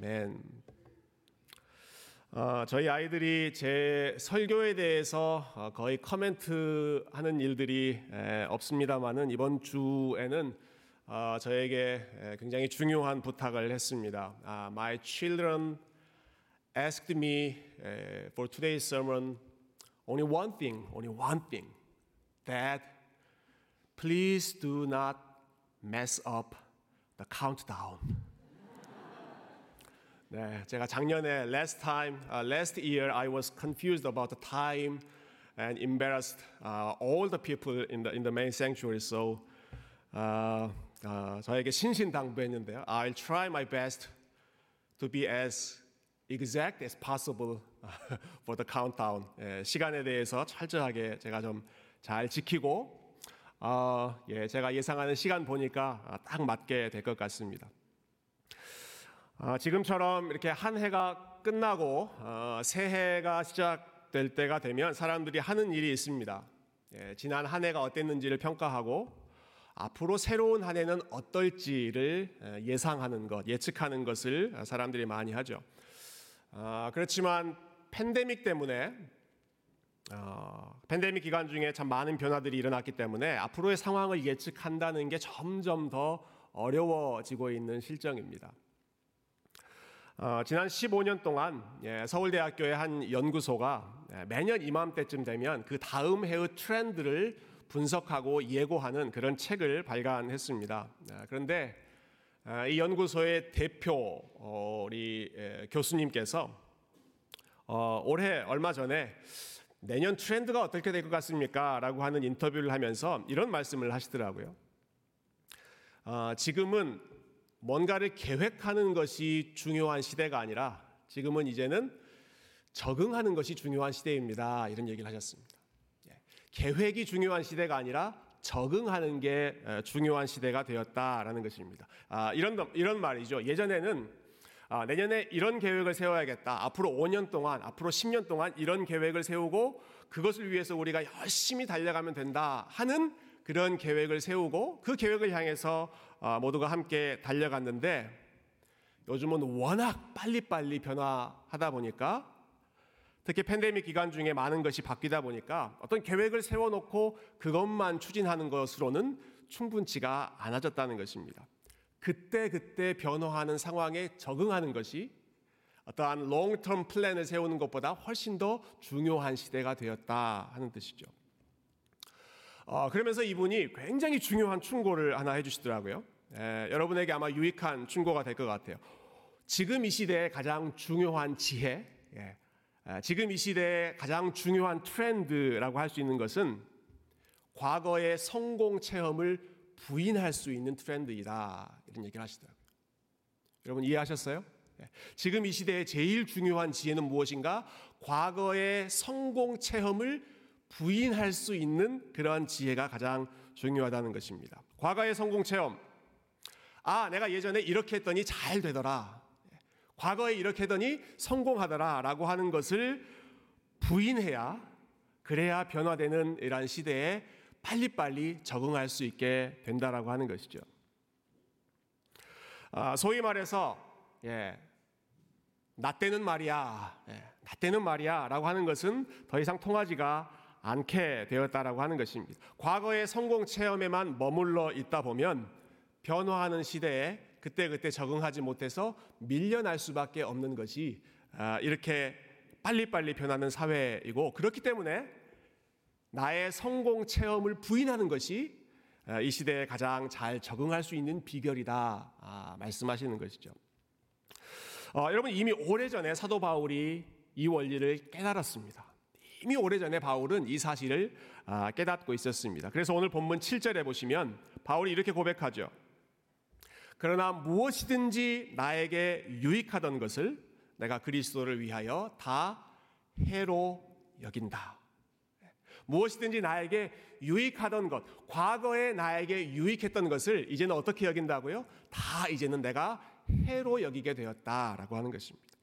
아멘. 어, 저희 아이들이 제 설교에 대해서 어, 거의 커멘트 하는 일들이 에, 없습니다만은 이번 주에는 어, 저에게 에, 굉장히 중요한 부탁을 했습니다. 아, my children asked me uh, for today's sermon only one thing, only one thing. Dad, please do not mess up the countdown. 네, 제가 작년에 last time, uh, last year I was confused about the time and embarrassed uh, all the people in the in the main sanctuary. So uh, uh, 저에게 신신당부했는데요. I'll try my best to be as exact as possible for the countdown. 예, 시간에 대해서 철저하게 제가 좀 잘 지키고 어, 예, 제가 예상하는 시간 보니까 아, 딱 맞게 될 것 같습니다. 아, 지금처럼 이렇게 한 해가 끝나고 어, 새해가 시작될 때가 되면 사람들이 하는 일이 있습니다. 예, 지난 한 해가 어땠는지를 평가하고 앞으로 새로운 한 해는 어떨지를 예상하는 것, 예측하는 것을 사람들이 많이 하죠. 아, 그렇지만 팬데믹 때문에 어, 팬데믹 기간 중에 참 많은 변화들이 일어났기 때문에 앞으로의 상황을 예측한다는 게 점점 더 어려워지고 있는 실정입니다. 어, 지난 15년 동안 예, 서울대학교의 한 연구소가 예, 매년 이맘때쯤 되면 그 다음 해의 트렌드를 분석하고 예고하는 그런 책을 발간했습니다. 예, 그런데 아, 이 연구소의 대표 어, 우리 예, 교수님께서 어, 올해 얼마 전에 내년 트렌드가 어떻게 될 것 같습니까? 라고 하는 인터뷰를 하면서 이런 말씀을 하시더라고요. 어, 지금은 뭔가를 계획하는 것이 중요한 시대가 아니라 지금은 이제는 적응하는 것이 중요한 시대입니다. 이런 얘기를 하셨습니다. 예, 계획이 중요한 시대가 아니라 적응하는 게 중요한 시대가 되었다라는 것입니다. 아, 이런 이런 말이죠. 예전에는 아, 내년에 이런 계획을 세워야겠다. 앞으로 5년 동안, 앞으로 10년 동안 이런 계획을 세우고 그것을 위해서 우리가 열심히 달려가면 된다 하는 그런 계획을 세우고 그 계획을 향해서 아, 모두가 함께 달려갔는데 요즘은 워낙 빨리빨리 변화하다 보니까 특히 팬데믹 기간 중에 많은 것이 바뀌다 보니까 어떤 계획을 세워놓고 그것만 추진하는 것으로는 충분치가 않아졌다는 것입니다. 그때 그때 변화하는 상황에 적응하는 것이 어떠한 long-term plan을 세우는 것보다 훨씬 더 중요한 시대가 되었다 하는 뜻이죠. 어, 그러면서 이분이 굉장히 중요한 충고를 하나 해주시더라고요. 에, 여러분에게 아마 유익한 충고가 될 것 같아요. 지금 이 시대의 가장 중요한 지혜, 예, 에, 지금 이 시대의 가장 중요한 트렌드라고 할 수 있는 것은 과거의 성공 체험을 부인할 수 있는 트렌드이다. 이런 얘기를 하시더라고요. 여러분 이해하셨어요? 예. 지금 이 시대의 제일 중요한 지혜는 무엇인가? 과거의 성공 체험을 부인할 수 있는 그러한 지혜가 가장 중요하다는 것입니다. 과거의 성공 체험. 아, 내가 예전에 이렇게 했더니 잘 되더라. 예. 과거에 이렇게 했더니 성공하더라. 라고 하는 것을 부인해야, 그래야 변화되는 이러한 시대에 빨리빨리 적응할 수 있게 된다라고 하는 것이죠. 아, 소위 말해서 예, 나 때는 말이야, 예, 나 때는 말이야 라고 하는 것은 더 이상 통하지가 않게 되었다라고 하는 것입니다. 과거의 성공 체험에만 머물러 있다 보면 변화하는 시대에 그때 그때 적응하지 못해서 밀려날 수밖에 없는 것이 아, 이렇게 빨리빨리 변하는 사회이고 그렇기 때문에 나의 성공 체험을 부인하는 것이 아, 이 시대에 가장 잘 적응할 수 있는 비결이다 아, 말씀하시는 것이죠. 어, 여러분 이미 오래전에 사도 바울이 이 원리를 깨달았습니다. 이미 오래전에 바울은 이 사실을 아, 깨닫고 있었습니다. 그래서 오늘 본문 7절에 보시면 바울이 이렇게 고백하죠. 그러나 무엇이든지 나에게 유익하던 것을 내가 그리스도를 위하여 다 해로 여긴다. 무엇이든지 나에게 유익하던 것, 과거에 나에게 유익했던 것을 이제는 어떻게 여긴다고요? 다 이제는 내가 해로 여기게 되었다라고 하는 것입니다.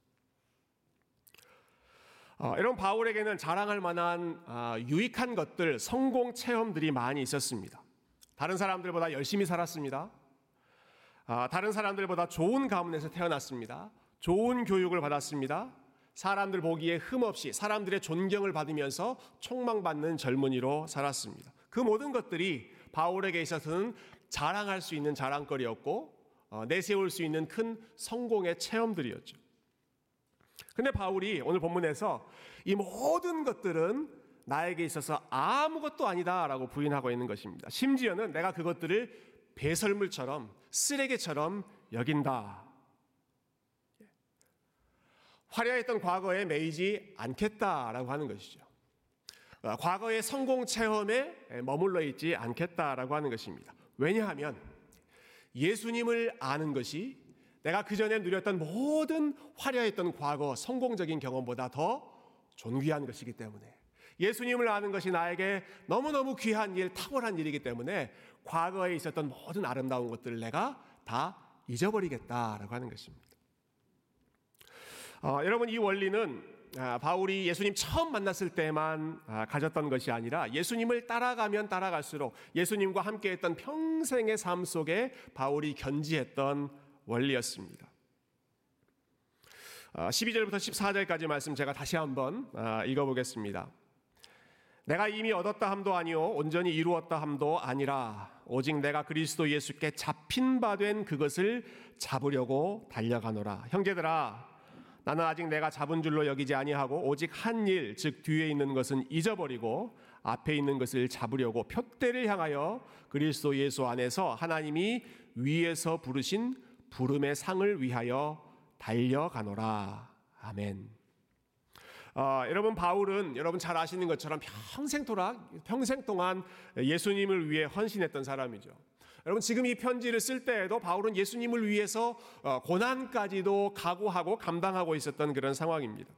어, 이런 바울에게는 자랑할 만한 어, 유익한 것들, 성공 체험들이 많이 있었습니다. 다른 사람들보다 열심히 살았습니다. 어, 다른 사람들보다 좋은 가문에서 태어났습니다. 좋은 교육을 받았습니다. 사람들 보기에 흠없이 사람들의 존경을 받으면서 총망받는 젊은이로 살았습니다. 그 모든 것들이 바울에게 있어서는 자랑할 수 있는 자랑거리였고 어, 내세울 수 있는 큰 성공의 체험들이었죠. 근데 바울이 오늘 본문에서 이 모든 것들은 나에게 있어서 아무것도 아니다라고 부인하고 있는 것입니다. 심지어는 내가 그것들을 배설물처럼 쓰레기처럼 여긴다. 화려했던 과거에 매이지 않겠다라고 하는 것이죠. 어, 과거의 성공 체험에 머물러 있지 않겠다라고 하는 것입니다. 왜냐하면 예수님을 아는 것이 내가 그 전에 누렸던 모든 화려했던 과거 성공적인 경험보다 더 존귀한 것이기 때문에 예수님을 아는 것이 나에게 너무너무 귀한 일, 탁월한 일이기 때문에 과거에 있었던 모든 아름다운 것들을 내가 다 잊어버리겠다라고 하는 것입니다. 어, 여러분 이 원리는 아, 바울이 예수님 처음 만났을 때만 아, 가졌던 것이 아니라 예수님을 따라가면 따라갈수록 예수님과 함께했던 평생의 삶 속에 바울이 견지했던 원리였습니다. 12절부터 아, 14절까지 말씀 제가 다시 한번 읽어보겠습니다. 내가 이미 얻었다 함도 아니요 온전히 이루었다 함도 아니라 오직 내가 그리스도 예수께 잡힌 바 된 그것을 잡으려고 달려가노라 형제들아 나는 아직 내가 잡은 줄로 여기지 아니하고 오직 한 일 즉 뒤에 있는 것은 잊어버리고 앞에 있는 것을 잡으려고 표대를 향하여 그리스도 예수 안에서 하나님이 위에서 부르신 부름의 상을 위하여 달려가노라 아멘. 어, 여러분 바울은 여러분 잘 아시는 것처럼 평생 동안 평생 동안 예수님을 위해 헌신했던 사람이죠. 여러분 지금 이 편지를 쓸 때에도 바울은 예수님을 위해서 어, 고난까지도 각오하고 감당하고 있었던 그런 상황입니다.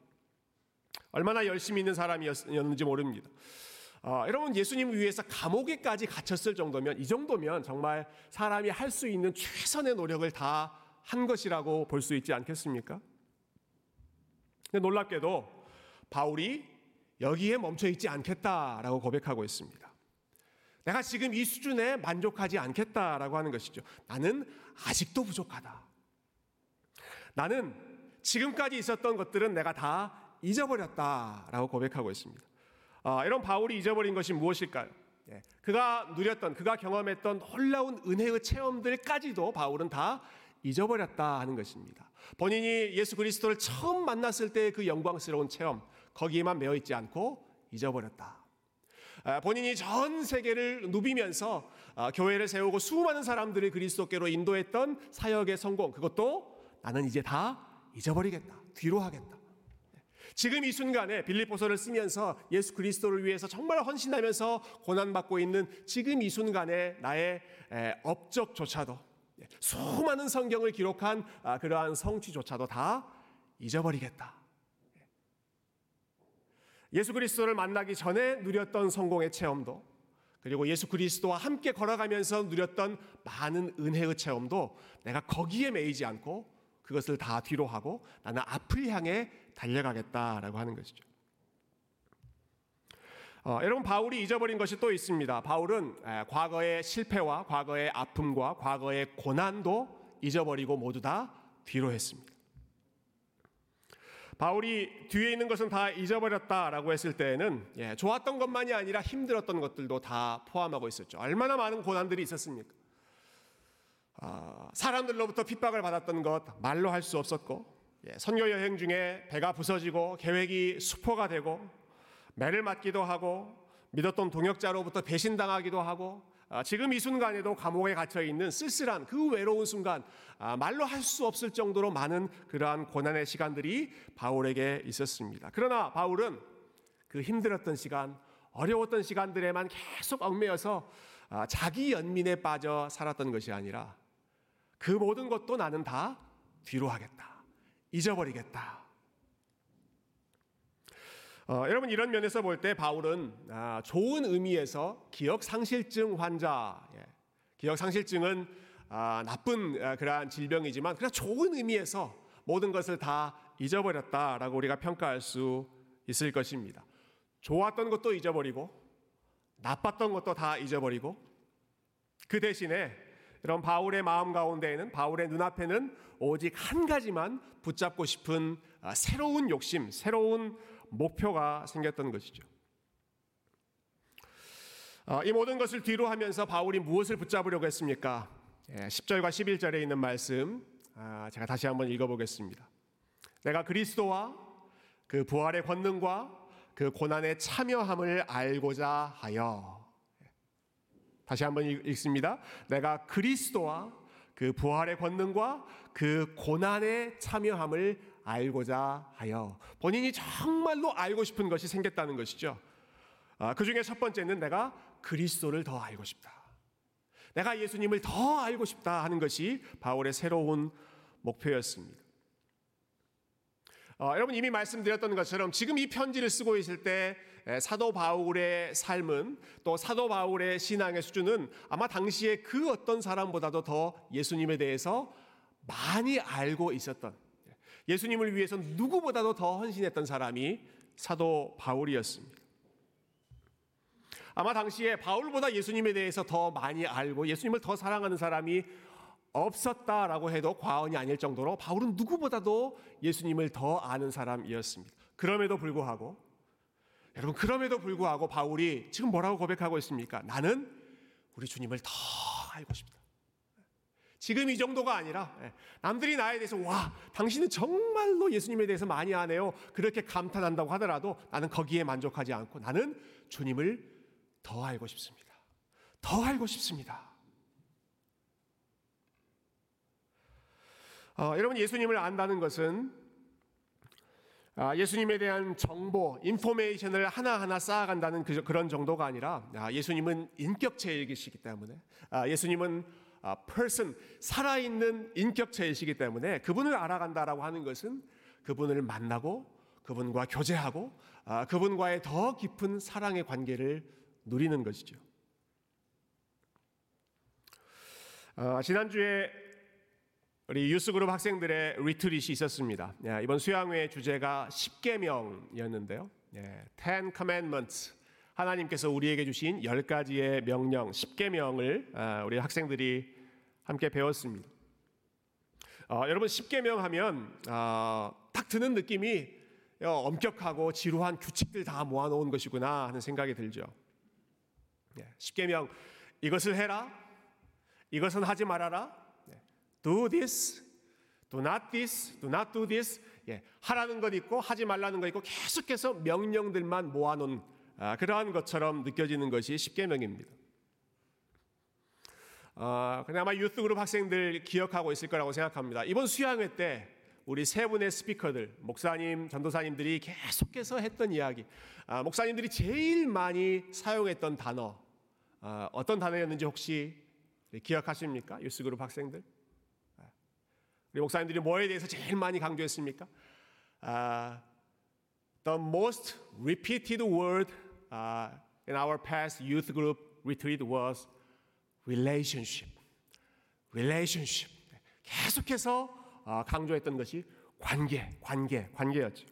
얼마나 열심히 있는 사람이었는지 모릅니다. 어, 여러분 예수님 위해서 감옥에까지 갇혔을 정도면 이 정도면 정말 사람이 할 수 있는 최선의 노력을 다 한 것이라고 볼 수 있지 않겠습니까? 놀랍게도 바울이 여기에 멈춰 있지 않겠다라고 고백하고 있습니다. 내가 지금 이 수준에 만족하지 않겠다라고 하는 것이죠. 나는 아직도 부족하다. 나는 지금까지 있었던 것들은 내가 다 잊어버렸다라고 고백하고 있습니다. 아, 이런 바울이 잊어버린 것이 무엇일까요? 예, 그가 누렸던, 그가 경험했던 놀라운 은혜의 체험들까지도 바울은 다 잊어버렸다 하는 것입니다. 본인이 예수 그리스도를 처음 만났을 때의 그 영광스러운 체험, 거기에만 매어 있지 않고 잊어버렸다. 아, 본인이 전 세계를 누비면서 아, 교회를 세우고 수많은 사람들을 그리스도께로 인도했던 사역의 성공, 그것도 나는 이제 다 잊어버리겠다. 뒤로 하겠다. 지금 이 순간에 빌립보서를 쓰면서 예수 그리스도를 위해서 정말 헌신하면서 고난받고 있는 지금 이 순간에 나의 업적조차도 예, 수많은 성경을 기록한 아, 그러한 성취조차도 다 잊어버리겠다. 예수 그리스도를 만나기 전에 누렸던 성공의 체험도 그리고 예수 그리스도와 함께 걸어가면서 누렸던 많은 은혜의 체험도 내가 거기에 매이지 않고 그것을 다 뒤로 하고 나는 앞을 향해 달려가겠다라고 하는 것이죠. 어, 여러분 바울이 잊어버린 것이 또 있습니다. 바울은 에, 과거의 실패와 과거의 아픔과 과거의 고난도 잊어버리고 모두 다 뒤로 했습니다. 바울이 뒤에 있는 것은 다 잊어버렸다라고 했을 때에는 예, 좋았던 것만이 아니라 힘들었던 것들도 다 포함하고 있었죠. 얼마나 많은 고난들이 있었습니까? 아, 사람들로부터 핍박을 받았던 것 말로 할 수 없었고 예, 선교 여행 중에 배가 부서지고 계획이 수포가 되고 매를 맞기도 하고 믿었던 동역자로부터 배신당하기도 하고 아, 지금 이 순간에도 감옥에 갇혀 있는 쓸쓸한 그 외로운 순간 아, 말로 할 수 없을 정도로 많은 그러한 고난의 시간들이 바울에게 있었습니다. 그러나 바울은 그 힘들었던 시간, 어려웠던 시간들에만 계속 얽매여서 아, 자기 연민에 빠져 살았던 것이 아니라 그 모든 것도 나는 다 뒤로 하겠다. 잊어버리겠다. 어, 여러분 이런 면에서 볼 때 바울은 아, 좋은 의미에서 기억 상실증 환자, 예, 기억 상실증은 아, 나쁜 아, 그러한 질병이지만 그냥 좋은 의미에서 모든 것을 다 잊어버렸다라고 우리가 평가할 수 있을 것입니다. 좋았던 것도 잊어버리고 나빴던 것도 다 잊어버리고 그 대신에 여러분 바울의 마음 가운데에는 바울의 눈앞에는 오직 한 가지만 붙잡고 싶은 아, 새로운 욕심, 새로운 목표가 생겼던 것이죠. 아, 이 모든 것을 뒤로 하면서 바울이 무엇을 붙잡으려고 했습니까? 10절과 예, 11절에 있는 말씀 아, 제가 다시 한번 읽어보겠습니다. 내가 그리스도와 그 부활의 권능과 그 고난의 참여함을 알고자 하여 다시 한번 읽습니다. 내가 그리스도와 그 부활의 권능과 그 고난의 참여함을 알고자 하여 본인이 정말로 알고 싶은 것이 생겼다는 것이죠. 아, 그 중에 첫 번째는 내가 그리스도를 더 알고 싶다. 내가 예수님을 더 알고 싶다 하는 것이 바울의 새로운 목표였습니다. 어, 여러분 이미 말씀드렸던 것처럼 지금 이 편지를 쓰고 있을 때 사도 바울의 삶은 또 사도 바울의 신앙의 수준은 아마 당시에 그 어떤 사람보다도 더 예수님에 대해서 많이 알고 있었던 예수님을 위해서 누구보다도 더 헌신했던 사람이 사도 바울이었습니다. 아마 당시에 바울보다 예수님에 대해서 더 많이 알고 예수님을 더 사랑하는 사람이 없었다라고 해도 과언이 아닐 정도로 바울은 누구보다도 예수님을 더 아는 사람이었습니다. 그럼에도 불구하고 여러분 그럼에도 불구하고 바울이 지금 뭐라고 고백하고 있습니까? 나는 우리 주님을 더 알고 싶다. 지금 이 정도가 아니라 예, 남들이 나에 대해서 와 당신은 정말로 예수님에 대해서 많이 아네요. 그렇게 감탄한다고 하더라도 나는 거기에 만족하지 않고 나는 주님을 더 알고 싶습니다. 더 알고 싶습니다. 어, 여러분 예수님을 안다는 것은 아, 예수님에 대한 정보, 인포메이션을 하나하나 쌓아간다는 그, 런 정도가 아니라 아, 예수님은 인격체이시기 때문에 아, 예수님은 person, 살아있는 인격체이시기 때문에 그분을 알아간다라고 하는 것은 그분을 만나고 그분과 교제하고 그분과의 더 깊은 사랑의 관계를 누리는 것이죠. 지난주에 우리 유스그룹 학생들의 리트릿이 있었습니다. 예, 이번 수양회 주제가 10계명이었는데요. 예, Ten Commandments. 하나님께서 우리에게 주신 10가지의 명령, 10계명을 아, 우리 학생들이 함께 배웠습니다. 어, 여러분 10계명 하면 어, 딱 드는 느낌이 어, 엄격하고 지루한 규칙들 다 모아놓은 것이구나 하는 생각이 들죠. 예, 10계명 이것을 해라, 이것은 하지 말아라, do this, do not this, do not do this. 예, 하라는 것 있고 하지 말라는 것 있고 계속해서 명령들만 모아놓은 아, 그러한 것처럼 느껴지는 것이 십계명입니다. 아, 그나마 유스 그룹 학생들 기억하고 있을 거라고 생각합니다. 이번 수양회 때 우리 세 분의 스피커들, 목사님, 전도사님들이 계속해서 했던 이야기, 아, 목사님들이 제일 많이 사용했던 단어, 아, 어떤 단어였는지 혹시 기억하십니까? 유스그룹 학생들? 우리 목사님들이 뭐에 대해서 제일 많이 강조했습니까? Uh, the most repeated word uh, in our past youth group retreat was relationship. relationship. 계속해서 어, 강조했던 것이 관계, 관계, 관계였죠.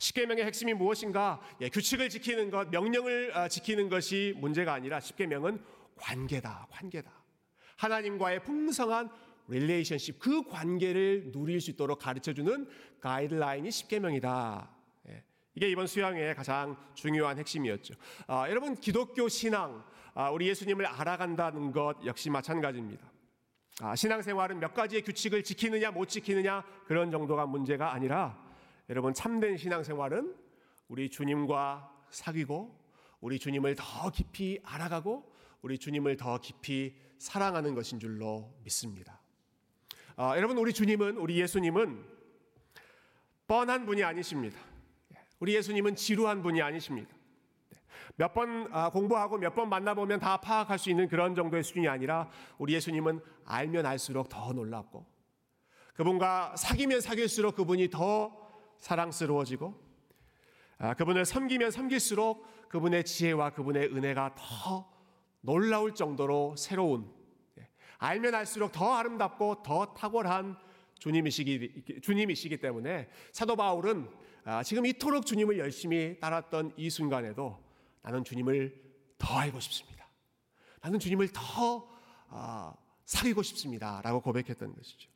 십계명의 핵심이 무엇인가? 예, 규칙을 지키는 것, 명령을 어, 지키는 것이 문제가 아니라 십계명은 관계다, 관계다. 하나님과의 풍성한 릴레이션십 그 관계를 누릴 수 있도록 가르쳐 주는 가이드라인이 십계명이다. 예. 이게 이번 수양의 가장 중요한 핵심이었죠. 아, 여러분 기독교 신앙 아, 우리 예수님을 알아간다는 것 역시 마찬가지입니다. 아, 신앙생활은 몇 가지의 규칙을 지키느냐 못 지키느냐 그런 정도가 문제가 아니라 여러분 참된 신앙생활은 우리 주님과 사귀고 우리 주님을 더 깊이 알아가고 우리 주님을 더 깊이 사랑하는 것인 줄로 믿습니다. 아, 여러분 우리 주님은 우리 예수님은 뻔한 분이 아니십니다. 우리 예수님은 지루한 분이 아니십니다. 몇번 아, 공부하고 몇 번 만나보면 다 파악할 수 있는 그런 정도의 수준이 아니라 우리 예수님은 알면 알수록 더 놀랍고 그분과 사귀면 사귈수록 그분이 더 사랑스러워지고 아, 그분을 섬기면 섬길수록 그분의 지혜와 그분의 은혜가 더 놀라울 정도로 새로운 알면 알수록 더 아름답고 더 탁월한 주님이시기, 주님이시기 때문에 사도 바울은 아, 지금 이토록 주님을 열심히 따랐던 이 순간에도 나는 주님을 더 알고 싶습니다. 나는 주님을 더 아, 사귀고 싶습니다 라고 고백했던 것이죠.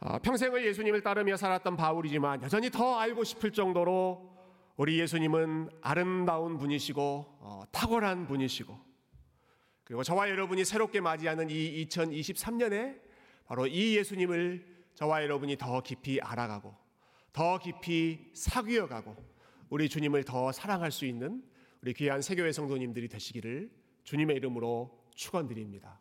아, 평생을 예수님을 따르며 살았던 바울이지만 여전히 더 알고 싶을 정도로 우리 예수님은 아름다운 분이시고 어, 탁월한 분이시고 그리고 저와 여러분이 새롭게 맞이하는 이 2023년에 바로 이 예수님을 저와 여러분이 더 깊이 알아가고 더 깊이 사귀어가고 우리 주님을 더 사랑할 수 있는 우리 귀한 세교회 성도님들이 되시기를 주님의 이름으로 축원드립니다.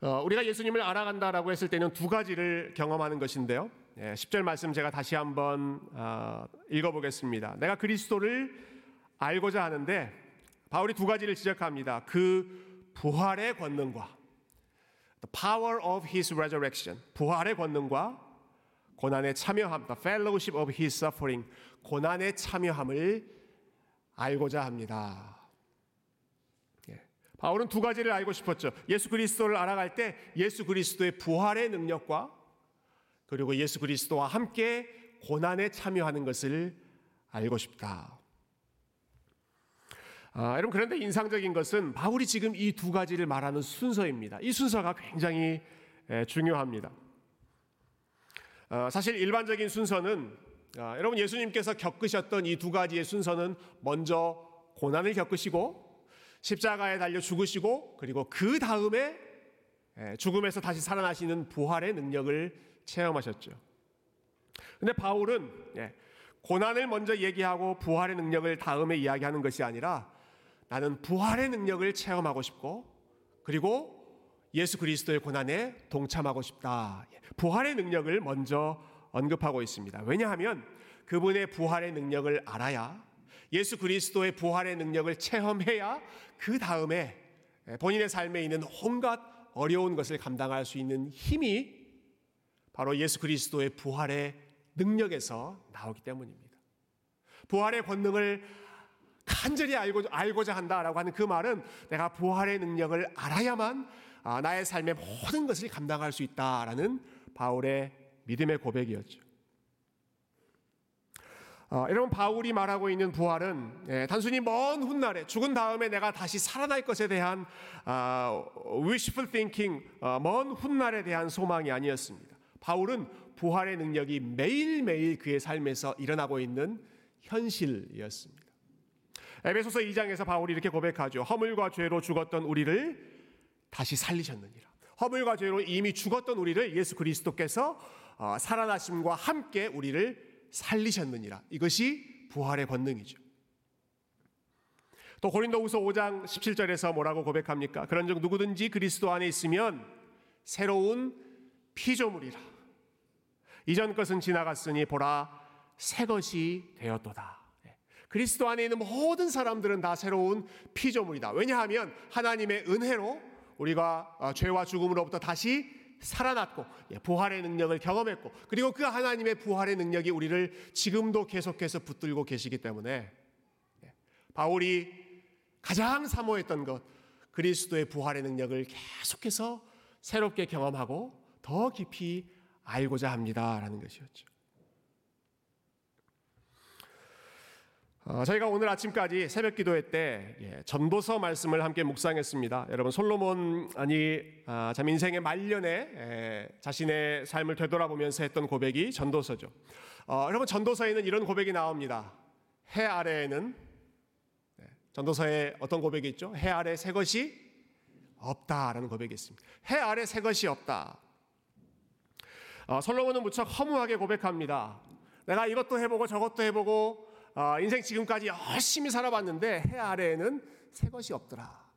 어, 우리가 예수님을 알아간다라고 했을 때는 두 가지를 경험하는 것인데요. 예, 10절 말씀 제가 다시 한번 어, 읽어보겠습니다. 내가 그리스도를 알고자 하는데 바울이 두 가지를 지적합니다. 그 부활의 권능과 the power of his resurrection 부활의 권능과 고난에 참여함 the fellowship of his suffering 고난에 참여함을 알고자 합니다. 바울은 두 가지를 알고 싶었죠. 예수 그리스도를 알아갈 때 예수 그리스도의 부활의 능력과 그리고 예수 그리스도와 함께 고난에 참여하는 것을 알고 싶다. 아, 여러분 그런데 인상적인 것은 바울이 지금 이 두 가지를 말하는 순서입니다. 이 순서가 굉장히 에, 중요합니다. 아, 사실 일반적인 순서는 아, 여러분 예수님께서 겪으셨던 이 두 가지의 순서는 먼저 고난을 겪으시고 십자가에 달려 죽으시고 그리고 그 다음에 죽음에서 다시 살아나시는 부활의 능력을 체험하셨죠. 근데 바울은 예, 고난을 먼저 얘기하고 부활의 능력을 다음에 이야기하는 것이 아니라 나는 부활의 능력을 체험하고 싶고 그리고 예수 그리스도의 고난에 동참하고 싶다. 예, 부활의 능력을 먼저 언급하고 있습니다. 왜냐하면 그분의 부활의 능력을 알아야 예수 그리스도의 부활의 능력을 체험해야 그 다음에 본인의 삶에 있는 온갖 어려운 것을 감당할 수 있는 힘이 바로 예수 그리스도의 부활의 능력에서 나오기 때문입니다. 부활의 권능을 간절히 알고, 알고자 한다라고 하는 그 말은 내가 부활의 능력을 알아야만 아, 나의 삶의 모든 것을 감당할 수 있다라는 바울의 믿음의 고백이었죠. 어, 여러분 바울이 말하고 있는 부활은 예, 단순히 먼 훗날에 죽은 다음에 내가 다시 살아날 것에 대한 아, wishful thinking, 어, 먼 훗날에 대한 소망이 아니었습니다. 바울은 부활의 능력이 매일매일 그의 삶에서 일어나고 있는 현실이었습니다. 에베소서 2장에서 바울이 이렇게 고백하죠. 허물과 죄로 죽었던 우리를 다시 살리셨느니라. 허물과 죄로 이미 죽었던 우리를 예수 그리스도께서 어, 살아나심과 함께 우리를 살리셨느니라. 이것이 부활의 권능이죠. 또 고린도후서 5장 17절에서 뭐라고 고백합니까? 그런즉 누구든지 그리스도 안에 있으면 새로운 피조물이라. 이전 것은 지나갔으니 보라 새 것이 되었도다. 예. 그리스도 안에 있는 모든 사람들은 다 새로운 피조물이다. 왜냐하면 하나님의 은혜로 우리가 어, 죄와 죽음으로부터 다시 살아났고 예, 부활의 능력을 경험했고 그리고 그 하나님의 부활의 능력이 우리를 지금도 계속해서 붙들고 계시기 때문에 예, 바울이 가장 사모했던 것 그리스도의 부활의 능력을 계속해서 새롭게 경험하고 더 깊이 알고자 합니다라는 것이었죠. 저희가 오늘 아침까지 새벽 기도회 때 예, 전도서 말씀을 함께 묵상했습니다. 여러분 솔로몬이 아, 참 인생의 말년에 에, 자신의 삶을 되돌아보면서 했던 고백이 전도서죠. 어, 여러분 전도서에는 이런 고백이 나옵니다. 해 아래에는 네, 전도서에 어떤 고백이 있죠? 해 아래 새 것이 없다라는 고백이 있습니다. 해 아래 새 것이 없다. 어, 솔로몬은 무척 허무하게 고백합니다. 내가 이것도 해보고 저것도 해보고 어, 인생 지금까지 열심히 살아봤는데 해 아래에는 새 것이 없더라.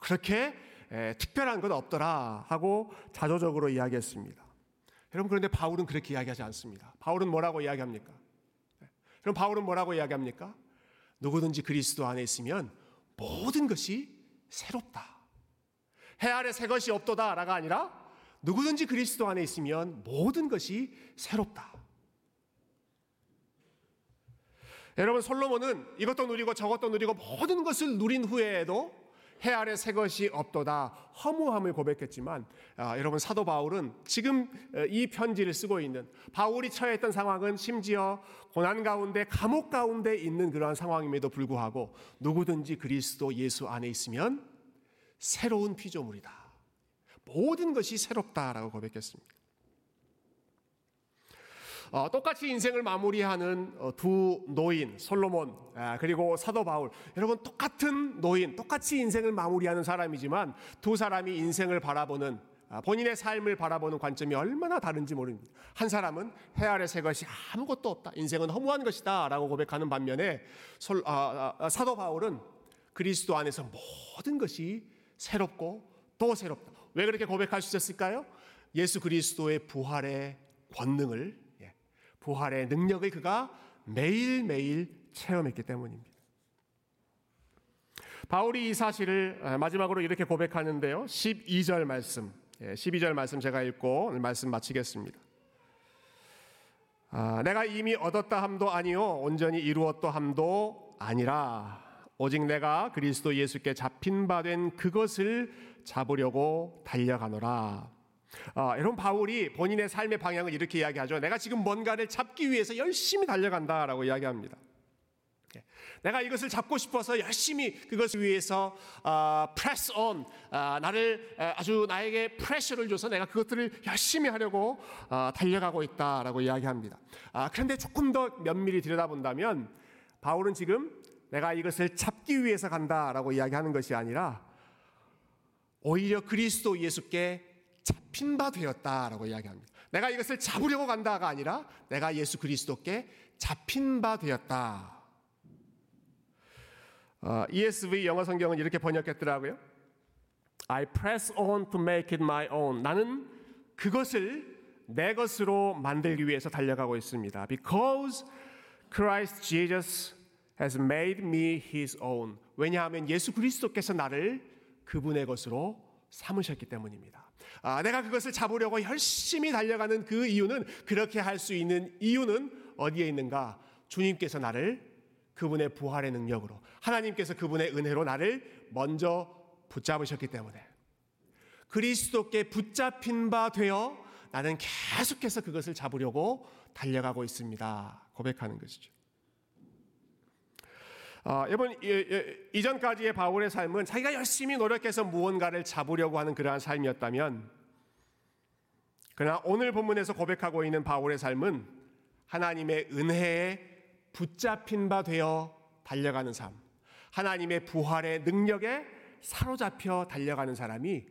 그렇게 에, 특별한 건 없더라 하고 자조적으로 이야기했습니다. 여러분 그런데 바울은 그렇게 이야기하지 않습니다. 바울은 뭐라고 이야기합니까? 네. 그럼 바울은 뭐라고 이야기합니까? 누구든지 그리스도 안에 있으면 모든 것이 새롭다. 해 아래 새 것이 없도다라가 아니라 누구든지 그리스도 안에 있으면 모든 것이 새롭다. 여러분 솔로몬은 이것도 누리고 저것도 누리고 모든 것을 누린 후에도 해 아래 새 것이 없도다 허무함을 고백했지만 아, 여러분 사도 바울은 지금 어, 이 편지를 쓰고 있는 바울이 처했던 상황은 심지어 고난 가운데 감옥 가운데 있는 그러한 상황임에도 불구하고 누구든지 그리스도 예수 안에 있으면 새로운 피조물이다. 모든 것이 새롭다라고 고백했습니다. 어, 똑같이 인생을 마무리하는 어, 두 노인 솔로몬 아, 그리고 사도 바울 여러분 똑같은 노인 똑같이 인생을 마무리하는 사람이지만 두 사람이 인생을 바라보는 아, 본인의 삶을 바라보는 관점이 얼마나 다른지 모릅니다. 한 사람은 해 아래 새 것이 아무것도 없다. 인생은 허무한 것이다 라고 고백하는 반면에 솔, 아, 아, 사도 바울은 그리스도 안에서 모든 것이 새롭고 또 새롭다. 왜 그렇게 고백할 수 있었을까요? 예수 그리스도의 부활의 권능을 부활의 능력을 그가 매일매일 체험했기 때문입니다. 바울이 이 사실을 마지막으로 이렇게 고백하는데요. 12절 말씀. 12절 예, 말씀 제가 읽고 말씀 마치겠습니다. 아, 내가 이미 얻었다 함도 아니요 온전히 이루었다 함도 아니라 오직 내가 그리스도 예수께 잡힌 바 된 그것을 잡으려고 달려가노라. 어, 여러분 바울이 본인의 삶의 방향을 이렇게 이야기하죠. 내가 지금 뭔가를 잡기 위해서 열심히 달려간다라고 이야기합니다. 예. 내가 이것을 잡고 싶어서 열심히 그것을 위해서 어, press on 어, 나를 아주 나에게 프레셔를 줘서 내가 그것들을 열심히 하려고 어, 달려가고 있다라고 이야기합니다. 아, 그런데 조금 더 면밀히 들여다본다면 바울은 지금 내가 이것을 잡기 위해서 간다라고 이야기하는 것이 아니라 오히려 그리스도 예수께 잡힌 바 되었다라고 이야기합니다. 내가 이것을 잡으려고 간다가 아니라 내가 예수 그리스도께 잡힌 바 되었다. 어, ESV 영어 성경은 이렇게 번역했더라고요. I press on to make it my own. 나는 그것을 내 것으로 만들기 위해서 달려가고 있습니다. Because Christ Jesus has made me his own. 왜냐하면 예수 그리스도께서 나를 그분의 것으로 삼으셨기 때문입니다. 아, 내가 그것을 잡으려고 열심히 달려가는 그 이유는 그렇게 할 수 있는 이유는 어디에 있는가? 주님께서 나를 그분의 부활의 능력으로 하나님께서 그분의 은혜로 나를 먼저 붙잡으셨기 때문에 그리스도께 붙잡힌 바 되어 나는 계속해서 그것을 잡으려고 달려가고 있습니다. 고백하는 것이죠. 어, 이번 이전까지의 바울의 삶은 자기가 열심히 노력해서 무언가를 잡으려고 하는 그러한 삶이었다면, 그러나 오늘 본문에서 고백하고 있는 바울의 삶은 하나님의 은혜에 붙잡힌 바 되어 달려가는 삶, 하나님의 부활의 능력에 사로잡혀 달려가는 사람이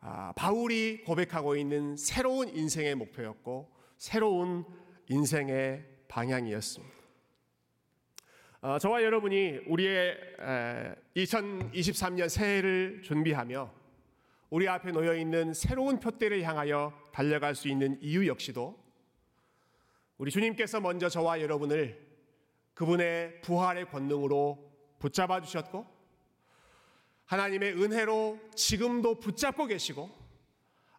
아, 바울이 고백하고 있는 새로운 인생의 목표였고 새로운 인생의 방향이었습니다. 어, 저와 여러분이 우리의 2023년 새해를 준비하며 우리 앞에 놓여 있는 새로운 표대를 향하여 달려갈 수 있는 이유 역시도 우리 주님께서 먼저 저와 여러분을 그분의 부활의 권능으로 붙잡아 주셨고 하나님의 은혜로 지금도 붙잡고 계시고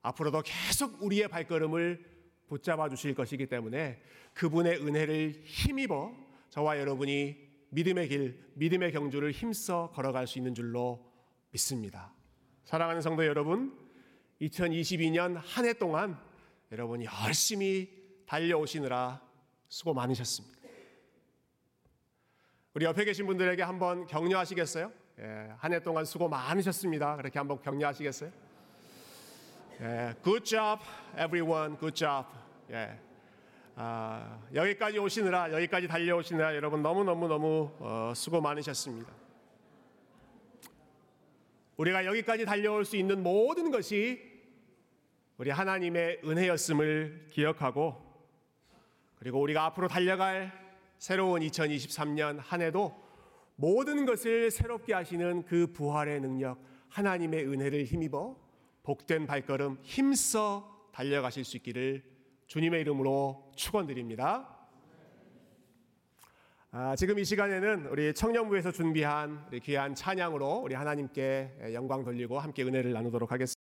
앞으로도 계속 우리의 발걸음을 붙잡아 주실 것이기 때문에 그분의 은혜를 힘입어 저와 여러분이 믿음의 길, 믿음의 경주를 힘써 걸어갈 수 있는 줄로 믿습니다. 사랑하는 성도 여러분, 2022년 한 해 동안 여러분이 열심히 달려오시느라 수고 많으셨습니다. 우리 옆에 계신 분들에게 한번 격려하시겠어요? 예, 한해 동안 수고 많으셨습니다. 그렇게 한번 격려하시겠어요? 예, good job, everyone. Good job. 예, 아, 여기까지 오시느라 여기까지 달려오시느라 여러분 너무 너무 너무 어, 수고 많으셨습니다. 우리가 여기까지 달려올 수 있는 모든 것이 우리 하나님의 은혜였음을 기억하고 그리고 우리가 앞으로 달려갈 새로운 2023년 한 해도 모든 것을 새롭게 하시는 그 부활의 능력 하나님의 은혜를 힘입어 복된 발걸음 힘써 달려가실 수 있기를 주님의 이름으로 축원드립니다. 아, 지금 이 시간에는 우리 청년부에서 준비한 우리 귀한 찬양으로 우리 하나님께 영광 돌리고 함께 은혜를 나누도록 하겠습니다.